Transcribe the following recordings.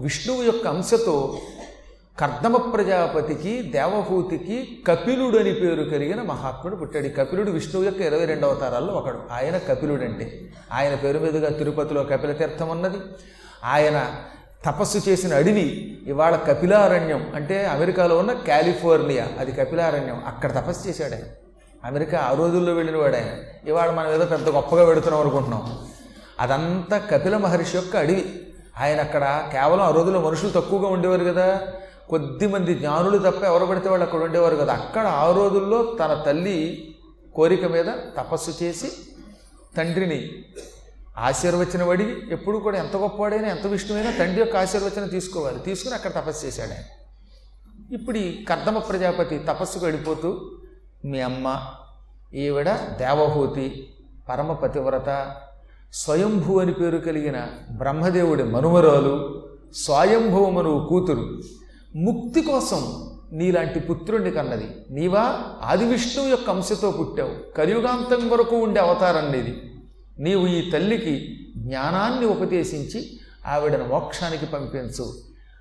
విష్ణువు యొక్క అంశతో కర్దమ ప్రజాపతికి దేవహూతికి కపిలుడు అని పేరు కలిగిన మహాత్ముడు పుట్టాడు. కపిలుడు విష్ణువు యొక్క ఇరవై రెండు అవతారాల్లో ఒకడు. ఆయన కపిలుడు అంటే ఆయన పేరు మీదుగా తిరుపతిలో కపిల తీర్థం ఉన్నది. ఆయన తపస్సు చేసిన అడవి ఇవాళ కపిలారణ్యం అంటే అమెరికాలో ఉన్న కాలిఫోర్నియా. అది కపిలారణ్యం. అక్కడ తపస్సు చేశాడు ఆయన. అమెరికా ఆ రోజుల్లో వెళ్ళిన వాడు ఆయన. ఇవాళ మనం ఏదో పెద్ద గొప్పగా పెడుతున్నాం అనుకుంటున్నాం. అదంతా కపిల మహర్షి యొక్క అడవి. ఆయన అక్కడ కేవలం ఆ రోజుల్లో మనుషులు తక్కువగా ఉండేవారు కదా. కొద్ది మంది జ్ఞానులు తప్ప ఎవరు పడితే వాళ్ళు అక్కడ ఉండేవారు కదా. అక్కడ ఆ రోజుల్లో తన తల్లి కోరిక మీద తపస్సు చేసి తండ్రిని ఆశీర్వచనం అడిగి ఎప్పుడు కూడా ఎంత గొప్పవాడైనా ఎంత విష్ణువైనా తండ్రి యొక్క ఆశీర్వచనం తీసుకోవాలి. తీసుకుని అక్కడ తపస్సు చేశాడు ఆయన. ఇప్పుడు ఈ కర్దమ ప్రజాపతి తపస్సుకు వెళ్ళిపోతూ మీ అమ్మ ఈవిడ దేవహూతి పరమ పతివ్రత స్వయంభూ అని పేరు కలిగిన బ్రహ్మదేవుడి మనుమరాలు స్వయంభవమనువు కూతురు. ముక్తి కోసం నీలాంటి పుత్రుణ్ణి కన్నది. నీవా ఆది విష్ణువు యొక్క అంశతో పుట్టావు. కలియుగాంతం వరకు ఉండే అవతారం నీది. నీవు ఈ తల్లికి జ్ఞానాన్ని ఉపదేశించి ఆవిడను మోక్షానికి పంపించు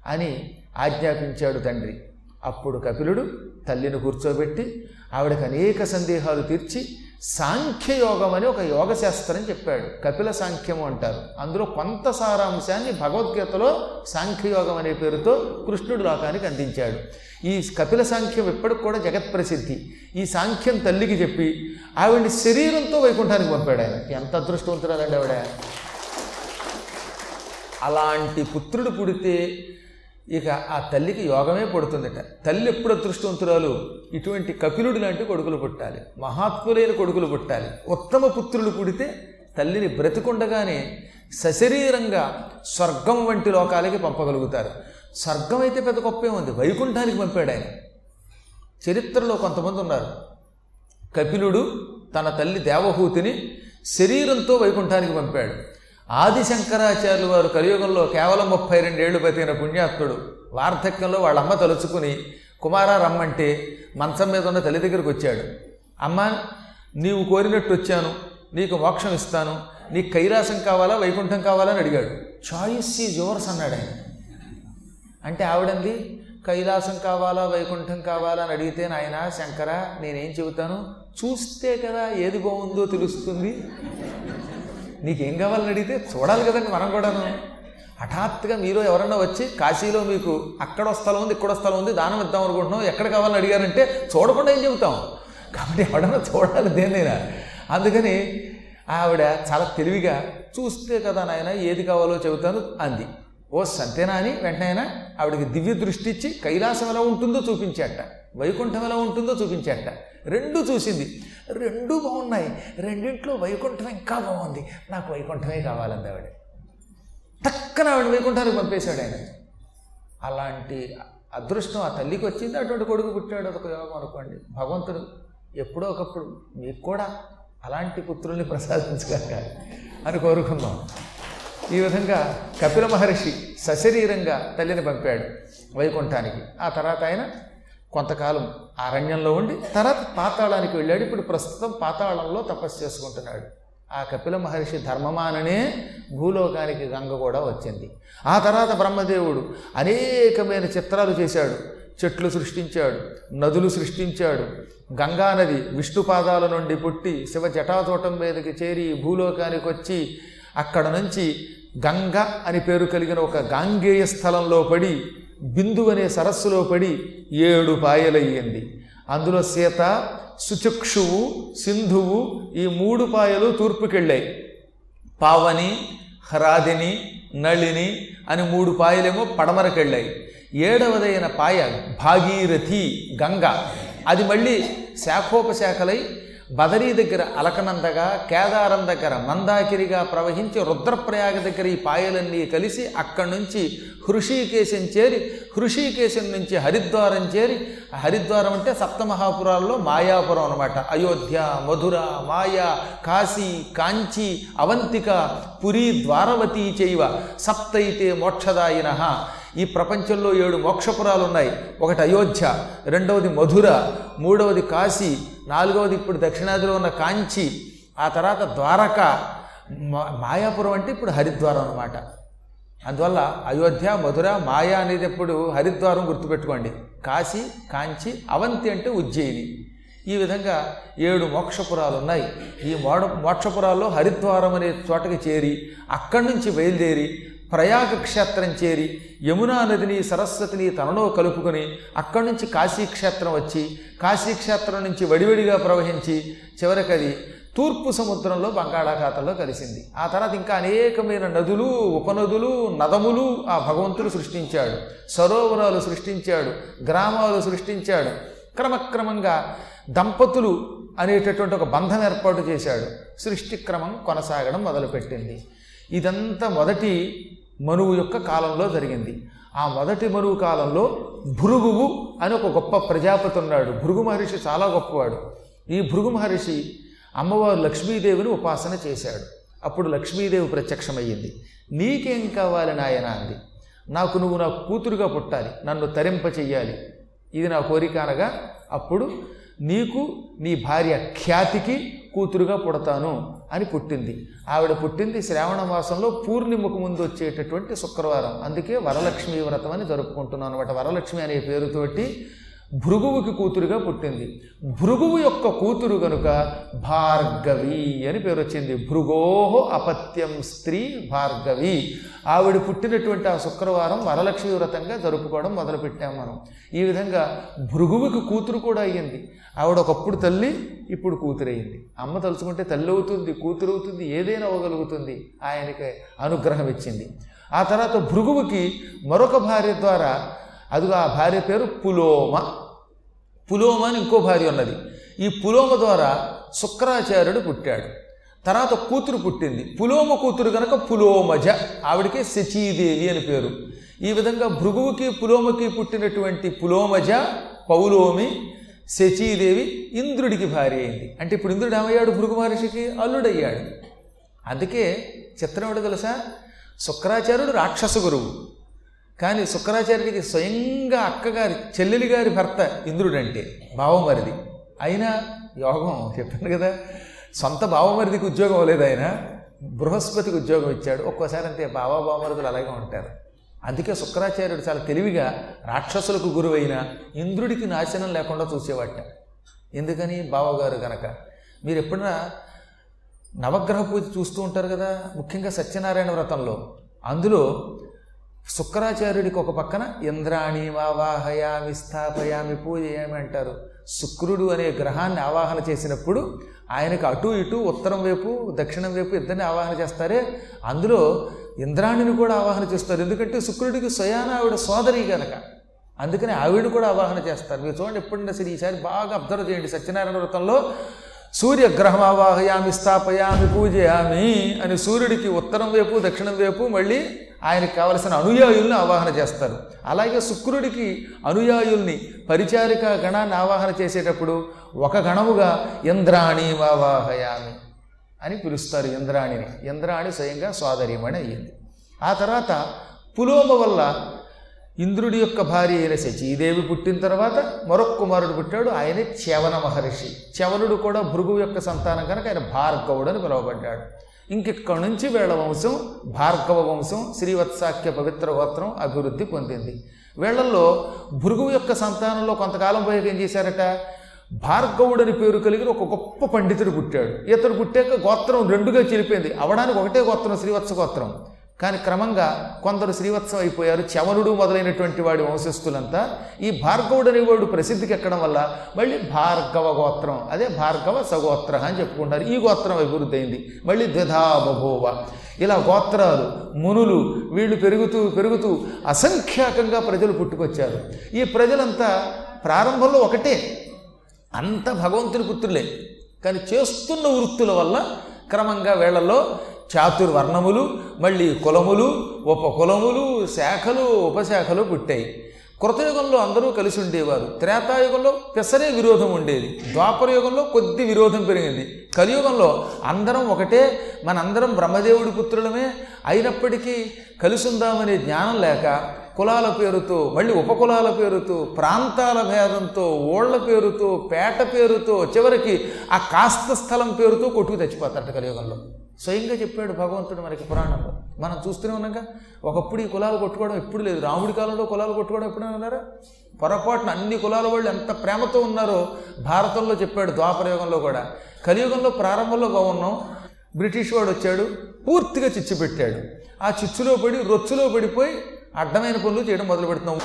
అని ఆజ్ఞాపించాడు తండ్రి. అప్పుడు కపిలుడు తల్లిని కూర్చోబెట్టి ఆవిడకు అనేక సందేహాలు తీర్చి సాంఖ్యయోగం అని ఒక యోగ శాస్త్రం చెప్పాడు. కపిల సాంఖ్యము అంటారు. అందులో కొంత సారాంశాన్ని భగవద్గీతలో సాంఖ్యయోగం అనే పేరుతో కృష్ణుడు లోకానికి అందించాడు. ఈ కపిల సాంఖ్యం ఇప్పటికి కూడా జగత్ ప్రసిద్ధి. ఈ సాంఖ్యం తల్లికి చెప్పి ఆవిడ శరీరంతో వైకుంఠానికి పంపాడు ఆయన. ఎంత అదృష్టవంతురాలండి ఆవిడ. అలాంటి పుత్రుడు పుడితే ఇక ఆ తల్లికి యోగమే పడుతుందట. తల్లి ఎప్పుడు అదృష్టవంతురాలు? ఇటువంటి కపిలుడు లాంటి కొడుకులు పుట్టాలి. మహాత్ములైన కొడుకులు పుట్టాలి. ఉత్తమ పుత్రులు పుడితే తల్లిని బ్రతికుండగానే సశరీరంగా స్వర్గం వంటి లోకాలకి పంపగలుగుతారు. స్వర్గం అయితే పెద్ద గొప్పే ఉంది వైకుంఠానికి పంపాడు ఆయన. చరిత్రలో కొంతమంది ఉన్నారు. కపిలుడు తన తల్లి దేవహూతిని శరీరంతో వైకుంఠానికి పంపాడు. ఆది శంకరాచార్యులు వారు కలియుగంలో కేవలం ముప్పై రెండేళ్ళు బతికిన పుణ్యాత్ముడు. వార్ధక్యంలో వాళ్ళ అమ్మ తలుచుకుని కుమార రమ్మంటే మంచం మీద ఉన్న తల్లి దగ్గరికి వచ్చాడు. అమ్మ నీవు కోరినట్టు వచ్చాను. నీకు మోక్షం ఇస్తాను. నీకు కైలాసం కావాలా వైకుంఠం కావాలా? అని అడిగాడు. చాయిస్ ఈజ్ యువర్స్ అన్నాడు ఆయన. అంటే ఆవిడంది కైలాసం కావాలా వైకుంఠం కావాలా? అని అడిగితే నాయన శంకర నేనేం చెబుతాను? చూస్తే కదా ఏది బాగుందో తెలుస్తుంది. నీకేం కావాలని అడిగితే చూడాలి కదండి మనం కూడాను. హఠాత్తుగా మీరు ఎవరన్నా వచ్చి కాశీలో మీకు అక్కడ స్థలం ఉంది ఇక్కడ స్థలం ఉంది దానం ఇద్దాం అనుకుంటున్నాం ఎక్కడ కావాలని అడిగారంటే చూడకుండా ఏం చెబుతాం. కాబట్టి ఎవడన్నా చూడాలి దేన్నైనా. అందుకని ఆవిడ చాలా తెలివిగా చూస్తే కదా నాయన ఏది కావాలో చెబుతాను అంది. ఓ సంతేనా అని వెంటనే ఆవిడకి దివ్య దృష్టి ఇచ్చి కైలాసం ఎలా ఉంటుందో చూపించాట వైకుంఠం ఎలా ఉంటుందో చూపించాట రెండు చూసింది. రెండు బాగున్నాయి. రెండింట్లో వైకుంఠం ఇంకా బాగుంది. నాకు వైకుంఠమే కావాలంది ఆవిడ. తక్కన ఆవిడ వైకుంఠానికి పంపేశాడు ఆయన. అలాంటి అదృష్టం ఆ తల్లికి వచ్చింది. అటువంటి కొడుకు పుట్టాడు. అదొక యోగం అనుకోండి. భగవంతుడు ఎప్పుడో ఒకప్పుడు మీకు కూడా అలాంటి పుత్రుల్ని ప్రసాదించగలగాలి అని కోరుకుందాం. ఈ విధంగా కపిల మహర్షి సశరీరంగా తల్లిని పంపాడు వైకుంఠానికి. ఆ తర్వాత ఆయన కొంతకాలం అరణ్యంలో ఉండి తర్వాత పాతాళానికి వెళ్ళాడు. ఇప్పుడు ప్రస్తుతం పాతాళంలో తపస్సు చేసుకుంటున్నాడు. ఆ కపిల మహర్షి ధర్మమాననే భూలోకానికి గంగ కూడా వచ్చింది. ఆ తర్వాత బ్రహ్మదేవుడు అనేకమైన చిత్రాలు చేశాడు. చెట్లు సృష్టించాడు నదులు సృష్టించాడు గంగానది విష్ణు పాదాల నుండి పుట్టి శివ జటాతోటం మీదకి చేరి భూలోకానికి వచ్చి అక్కడ నుంచి గంగ అని పేరు కలిగిన ఒక గాంగేయ స్థలంలో పడి బిందు అనే సరస్సులో పడి ఏడు పాయలయ్యింది. అందులో సీత సుచక్షువు సింధువు ఈ మూడు పాయలు తూర్పుకెళ్ళాయి. పావని హ్రాదిని నళిని అని మూడు పాయలేమో పడమరకెళ్ళాయి. ఏడవదైన పాయ భాగీరథి గంగ. అది మళ్ళీ శాఖోపశాఖలై బదరీ దగ్గర అలకనందగా కేదారం దగ్గర మందాకిరిగా ప్రవహించి రుద్రప్రయాగ దగ్గర ఈ పాయలన్నీ కలిసి అక్కడి నుంచి హృషికేశం చేరి హృషికేశం నుంచి హరిద్వారం చేరి ఆ హరిద్వారం అంటే సప్తమహాపురాల్లో మాయాపురం అనమాట అయోధ్య మధుర మాయా కాశీ కాంచి అవంతిక పురి ద్వారవతి చైవ సప్తైతే మోక్షదాయిన. ఈ ప్రపంచంలో ఏడు మోక్షపురాలు ఉన్నాయి ఒకటి అయోధ్య రెండవది మధుర మూడవది కాశీ నాలుగవది ఇప్పుడు దక్షిణాదిలో ఉన్న కాంచి ఆ తర్వాత ద్వారక మా- మాయాపురం అంటే ఇప్పుడు హరిద్వారం అనమాట అందువల్ల అయోధ్య మధుర మాయా అనేది ఎప్పుడు హరిద్వారం గుర్తుపెట్టుకోండి. కాశీ కాంచి అవంతి అంటే ఉజ్జయిని. ఈ విధంగా ఏడు మోక్షపురాలు ఉన్నాయి. ఈ మోడ మోక్షపురాల్లో హరిద్వారం అనే చోటకి చేరి అక్కడి నుంచి బయలుదేరి ప్రయాగ క్షేత్రం చేరి యమునా నదిని సరస్వతిని తనలో కలుపుకొని అక్కడి నుంచి కాశీక్షేత్రం వచ్చి కాశీక్షేత్రం నుంచి వడివడిగా ప్రవహించి చివరికి అది తూర్పు సముద్రంలో బంగాళాఖాతంలో కలిసింది. ఆ తర్వాత ఇంకా అనేకమైన నదులు ఉపనదులు నదములు ఆ భగవంతుడు సృష్టించాడు. సరోవరాలు సృష్టించాడు గ్రామాలు సృష్టించాడు. క్రమక్రమంగా దంపతులు అనేటటువంటి ఒక బంధం ఏర్పాటు చేశాడు. సృష్టి క్రమం కొనసాగడం మొదలుపెట్టింది. ఇదంతా మొదటి మనువు యొక్క కాలంలో జరిగింది. ఆ మొదటి మనువు కాలంలో భృగువు అని ఒక గొప్ప ప్రజాపతి ఉన్నాడు. భృగు మహర్షి చాలా గొప్పవాడు. ఈ భృగు మహర్షి అమ్మవారు లక్ష్మీదేవిని ఉపాసన చేశాడు. అప్పుడు లక్ష్మీదేవి ప్రత్యక్షమయ్యింది. నీకేం కావాలి నాయన అంది. నాకు నువ్వు నా కూతురుగా పుట్టాలి. నన్ను తరింప చెయ్యాలి. ఇది నా కోరిక అనగా అప్పుడు నీకు నీ భార్య ఖ్యాతికి కూతురుగా పుడతాను. అని పుట్టింది. ఆవిడ పుట్టింది శ్రావణ మాసంలో పూర్ణిమకు ముందు వచ్చేటటువంటి శుక్రవారం. అందుకే వరలక్ష్మి వ్రతం అని జరుపుకుంటున్నాను అనమాట వరలక్ష్మి అనే పేరుతోటి భృగువుకి కూతురుగా పుట్టింది. భృగువు యొక్క కూతురు గనుక భార్గవి అని పేరు వచ్చింది. భృగోహో అపత్యం స్త్రీ భార్గవి. ఆవిడ పుట్టినటువంటి ఆ శుక్రవారం వరలక్ష్మి వ్రతంగా జరుపుకోవడం మొదలుపెట్టాం మనం. ఈ విధంగా భృగువుకి కూతురు కూడా అయ్యింది. ఆవిడ ఒకప్పుడు తల్లి ఇప్పుడు కూతురయ్యింది అమ్మ తలుచుకుంటే తల్లి అవుతుంది కూతురు అవుతుంది ఏదైనా అవ్వగలుగుతుంది ఆయనకి అనుగ్రహం ఇచ్చింది. ఆ తర్వాత భృగువుకి మరొక భార్య ద్వారా అదిగో ఆ భార్య పేరు పులోమ. పులోమ అని ఇంకో భార్య ఉన్నది. ఈ పులోమ ద్వారా శుక్రాచార్యుడు పుట్టాడు. తర్వాత కూతురు పుట్టింది. పులోమ కూతురు కనుక పులోమజ ఆవిడకి శచీదేవి అని పేరు. ఈ విధంగా భృగువుకి పులోమకి పుట్టినటువంటి పులోమజ పౌలోమి శచీదేవి ఇంద్రుడికి భార్య అయింది. అంటే ఇప్పుడు ఇంద్రుడు ఏమయ్యాడు? భృగు మహర్షికి అల్లుడయ్యాడు. అందుకే చిత్రం ఏంటో తెలుసా? శుక్రాచార్యుడు రాక్షస గురువు. కానీ శుక్రాచార్యుడికి స్వయంగా అక్కగారి చెల్లెలి గారి భర్త ఇంద్రుడంటే భావమరిది అయినా యోగం చెప్పాను కదా సొంత బావమరిదికి ఉద్యోగం అవ్వలేదు ఆయన. బృహస్పతికి ఉద్యోగం ఇచ్చాడు. ఒక్కోసారి అంతే బావ బావమరుదులు అలాగే ఉంటారు. అందుకే శుక్రాచార్యుడు చాలా తెలివిగా రాక్షసులకు గురువైన ఇంద్రుడికి నాశనం లేకుండా చూసేవాట ఎందుకని? బావగారు గనక. మీరు ఎప్పుడైనా నవగ్రహ పూజ చూస్తూ ఉంటారు కదా ముఖ్యంగా సత్యనారాయణ వ్రతంలో. అందులో శుక్రాచార్యుడికి ఒక పక్కన ఇంద్రాణి వావాహయామి స్థాపయామి పూజయామి అంటారు. శుక్రుడు అనే గ్రహాన్ని ఆవాహన చేసినప్పుడు ఆయనకు అటు ఇటు ఉత్తరం వైపు దక్షిణం వైపు ఇద్దరిని ఆవాహన చేస్తారే. అందులో ఇంద్రాణిని కూడా ఆవాహన చేస్తారు. ఎందుకంటే శుక్రుడికి స్వయాన ఆవిడ సోదరి కనుక అందుకని ఆవిడ కూడా ఆవాహన చేస్తారు. మీరు చూడండి ఎప్పుడైనా సరే ఈసారి బాగా అబ్జర్వ్ చేయండి. సత్యనారాయణ వ్రతంలో సూర్యగ్రహం ఆవాహయామి స్థాపయామి పూజయామి అని సూర్యుడికి ఉత్తరం వైపు దక్షిణం వైపు మళ్ళీ ఆయనకు కావలసిన అనుయాయుల్ని ఆవాహన చేస్తారు. అలాగే శుక్రుడికి అనుయాయుల్ని పరిచారిక గణాన్ని ఆవాహన చేసేటప్పుడు ఒక గణముగా ఇంద్రాణి వావాహయామి అని పిలుస్తారు ఇంద్రాణిని. ఇంద్రాణి స్వయంగా సోదరీమణి అయ్యింది. ఆ తర్వాత పులోమ వల్ల ఇంద్రుడి యొక్క భార్య అయిన శచీదేవి పుట్టిన తర్వాత మరొక కుమారుడు పుట్టాడు ఆయనే చవన మహర్షి. చవనుడు కూడా భృగు యొక్క సంతానం కనుక ఆయన భార్గవుడు అని పిలువబడ్డాడు. ఇంకెక్కడి నుంచి వీళ్ళ వంశం భార్గవ వంశం శ్రీవత్సాఖ్య పవిత్ర గోత్రం అభివృద్ధి పొందింది. వీళ్ళల్లో భృగువు యొక్క సంతానంలో కొంతకాలం పోయాక ఏం చేశారట? భార్గవుడని పేరు కలిగిన ఒక గొప్ప పండితుడు పుట్టాడు. ఇతడు పుట్టాక గోత్రం రెండుగా చెలిపోయింది అవడానికి ఒకటే గోత్రం శ్రీవత్స గోత్రం. కానీ క్రమంగా కొందరు శ్రీవత్సం అయిపోయారు. చవనుడు మొదలైనటువంటి వాడి వంశస్థులంతా. ఈ భార్గవుడు అనేవాడు ప్రసిద్ధికి ఎక్కడం వల్ల మళ్ళీ భార్గవ గోత్రం అదే భార్గవ సగోత్ర అని చెప్పుకుంటారు. ఈ గోత్రం అభివృద్ధి అయింది. మళ్ళీ ద్విధా బభోవ ఇలా గోత్రాలు మునులు వీళ్ళు పెరుగుతూ పెరుగుతూ అసంఖ్యాకంగా ప్రజలు పుట్టుకొచ్చారు. ఈ ప్రజలంతా ప్రారంభంలో ఒకటే. అంత భగవంతుని పుత్రులే. కానీ చేస్తున్న వృత్తుల వల్ల క్రమంగా వేళల్లో చాతుర్వర్ణములు మళ్ళీ కులములు ఉపకులములు శాఖలు ఉపశాఖలు పుట్టాయి. కృతయుగంలో అందరూ కలిసి ఉండేవారు. త్రేతాయుగంలో పెసరే విరోధం ఉండేది. ద్వాపర యుగంలో కొద్ది విరోధం పెరిగింది. కలియుగంలో అందరం ఒకటే మనందరం బ్రహ్మదేవుడి పుత్రులమే అయినప్పటికీ కలిసి ఉందామనే జ్ఞానం లేక కులాల పేరుతో మళ్ళీ ఉపకులాల పేరుతో ప్రాంతాల భేదంతో ఓళ్ళ పేరుతో పేట పేరుతో చివరికి ఆ కాస్త స్థలం పేరుతో కొట్టుకు తెచ్చిపోతారట కలియుగంలో. స్వయంగా చెప్పాడు భగవంతుడు మనకి పురాణంలో. మనం చూస్తూనే ఉన్నాక ఒకప్పుడు ఈ కులాలు కొట్టుకోవడం ఎప్పుడు లేదు. రాముడి కాలంలో కులాలు కొట్టుకోవడం ఎప్పుడైనా ఉన్నారా? పొరపాటున అన్ని కులాల వాళ్ళు ఎంత ప్రేమతో ఉన్నారో భారతంలో చెప్పాడు ద్వాపరయుగంలో కూడా. కలియుగంలో ప్రారంభంలో బాగున్నాం. బ్రిటిష్ వాడు వచ్చాడు పూర్తిగా చిచ్చు పెట్టాడు. ఆ చిచ్చులో పడి రొచ్చులో పడిపోయి అడ్డమైన పనులు చేయడం మొదలు పెడుతున్నాం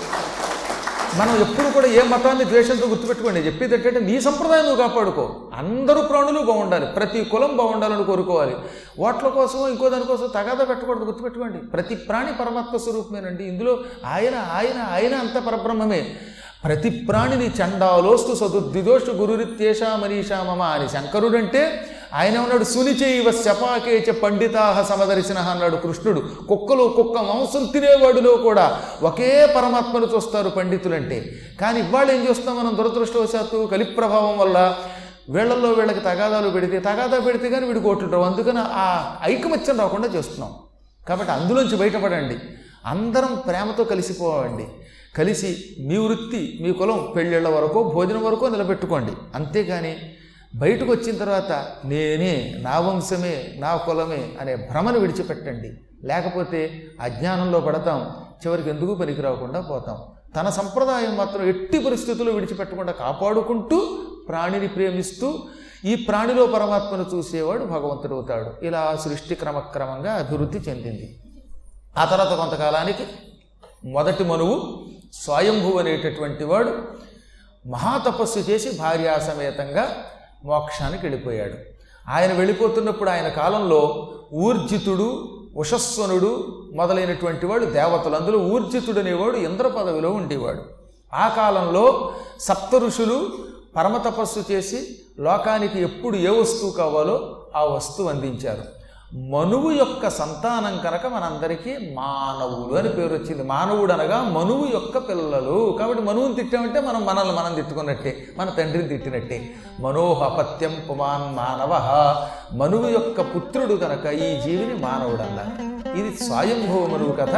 మనం ఎప్పుడు కూడా ఏ మతాన్ని ద్వేషంతో గుర్తుపెట్టుకోండి. చెప్పేది ఏంటంటే నీ సంప్రదాయం నువ్వు కాపాడుకో. అందరూ ప్రాణులు బాగుండాలి. ప్రతి కులం బాగుండాలని కోరుకోవాలి. వాట్ల కోసం ఇంకో దానికోసం తగాదా పెట్టకూడదు. గుర్తుపెట్టుకోండి. ప్రతి ప్రాణి పరమాత్మ స్వరూపమేనండి. ఇందులో ఆయన ఆయన ఆయన అంత పరబ్రహ్మమే. ప్రతి ప్రాణిని చండాలోస్తు సదుద్విదోషు గురురిత్యేషా మనీషా మమ అని శంకరుడంటే ఆయన ఉన్నాడు సునిచైవ శపాకేచ పండితాహ సమదర్శన అన్నాడు కృష్ణుడు. కుక్కలో కుక్క మాంసం తినేవాడిలో కూడా ఒకే పరమాత్మను చూస్తారు పండితులంటే. కానీ ఇవాళ ఏం చూస్తాం మనం? దురదృష్టవశాత్తు కలి ప్రభావం వల్ల వీళ్ళల్లో వీళ్ళకి తగాదాలు పెడితే తగాదా పెడితే కానీ వీడికి ఓట్లు రావు. అందుకని ఆ ఐకమత్యం రాకుండా చేస్తున్నాం. కాబట్టి అందులోంచి బయటపడండి. అందరం ప్రేమతో కలిసిపోవండి. కలిసి మీ వృత్తి మీ కులం పెళ్ళిళ్ళ వరకు భోజనం వరకు నిలబెట్టుకోండి. అంతేగాని బయటకు వచ్చిన తర్వాత నేనే నా వంశమే నా కులమే అనే భ్రమను విడిచిపెట్టండి. లేకపోతే అజ్ఞానంలో పడతాం చివరికి ఎందుకు పనికి రాకుండా పోతాం. తన సంప్రదాయం మాత్రం ఎట్టి పరిస్థితుల్లో విడిచిపెట్టకుండా కాపాడుకుంటూ ప్రాణిని ప్రేమిస్తూ ఈ ప్రాణిలో పరమాత్మను చూసేవాడు భగవంతుడు అవుతాడు. ఇలా సృష్టి క్రమక్రమంగా అభివృద్ధి చెందింది. ఆ తర్వాత కొంతకాలానికి మొదటి మనువు స్వయంభు అనేటటువంటి వాడు మహాతపస్సు చేసి భార్యాసమేతంగా మోక్షానికి వెళ్ళిపోయాడు. ఆయన వెళ్ళిపోతున్నప్పుడు ఆయన కాలంలో ఊర్జితుడు ఉషస్వనుడు మొదలైనటువంటి వాడు దేవతలు. అందులో ఊర్జితుడు అనేవాడు ఇంద్ర పదవిలో ఉండేవాడు. ఆ కాలంలో సప్త ఋషులు పరమతపస్సు చేసి లోకానికి ఎప్పుడు ఏ వస్తువు కావాలో ఆ వస్తువు అందించారు. మనువు యొక్క సంతానం కనుక మనందరికీ మానవులు అని పేరు వచ్చింది. మానవుడు అనగా మనువు యొక్క పిల్లలు. కాబట్టి మనువుని తిట్టామంటే మనం మనల్ని మనం తిట్టుకున్నట్టే మన తండ్రిని తిట్టినట్టే. మనోహపత్యం పుమాన్ మానవ. మనువు యొక్క పుత్రుడు కనుక ఈ జీవిని మానవుడు అన్నారు ఇది స్వయంభవ మనువు కథ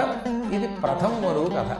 ఇది ప్రథమ మనువు కథ.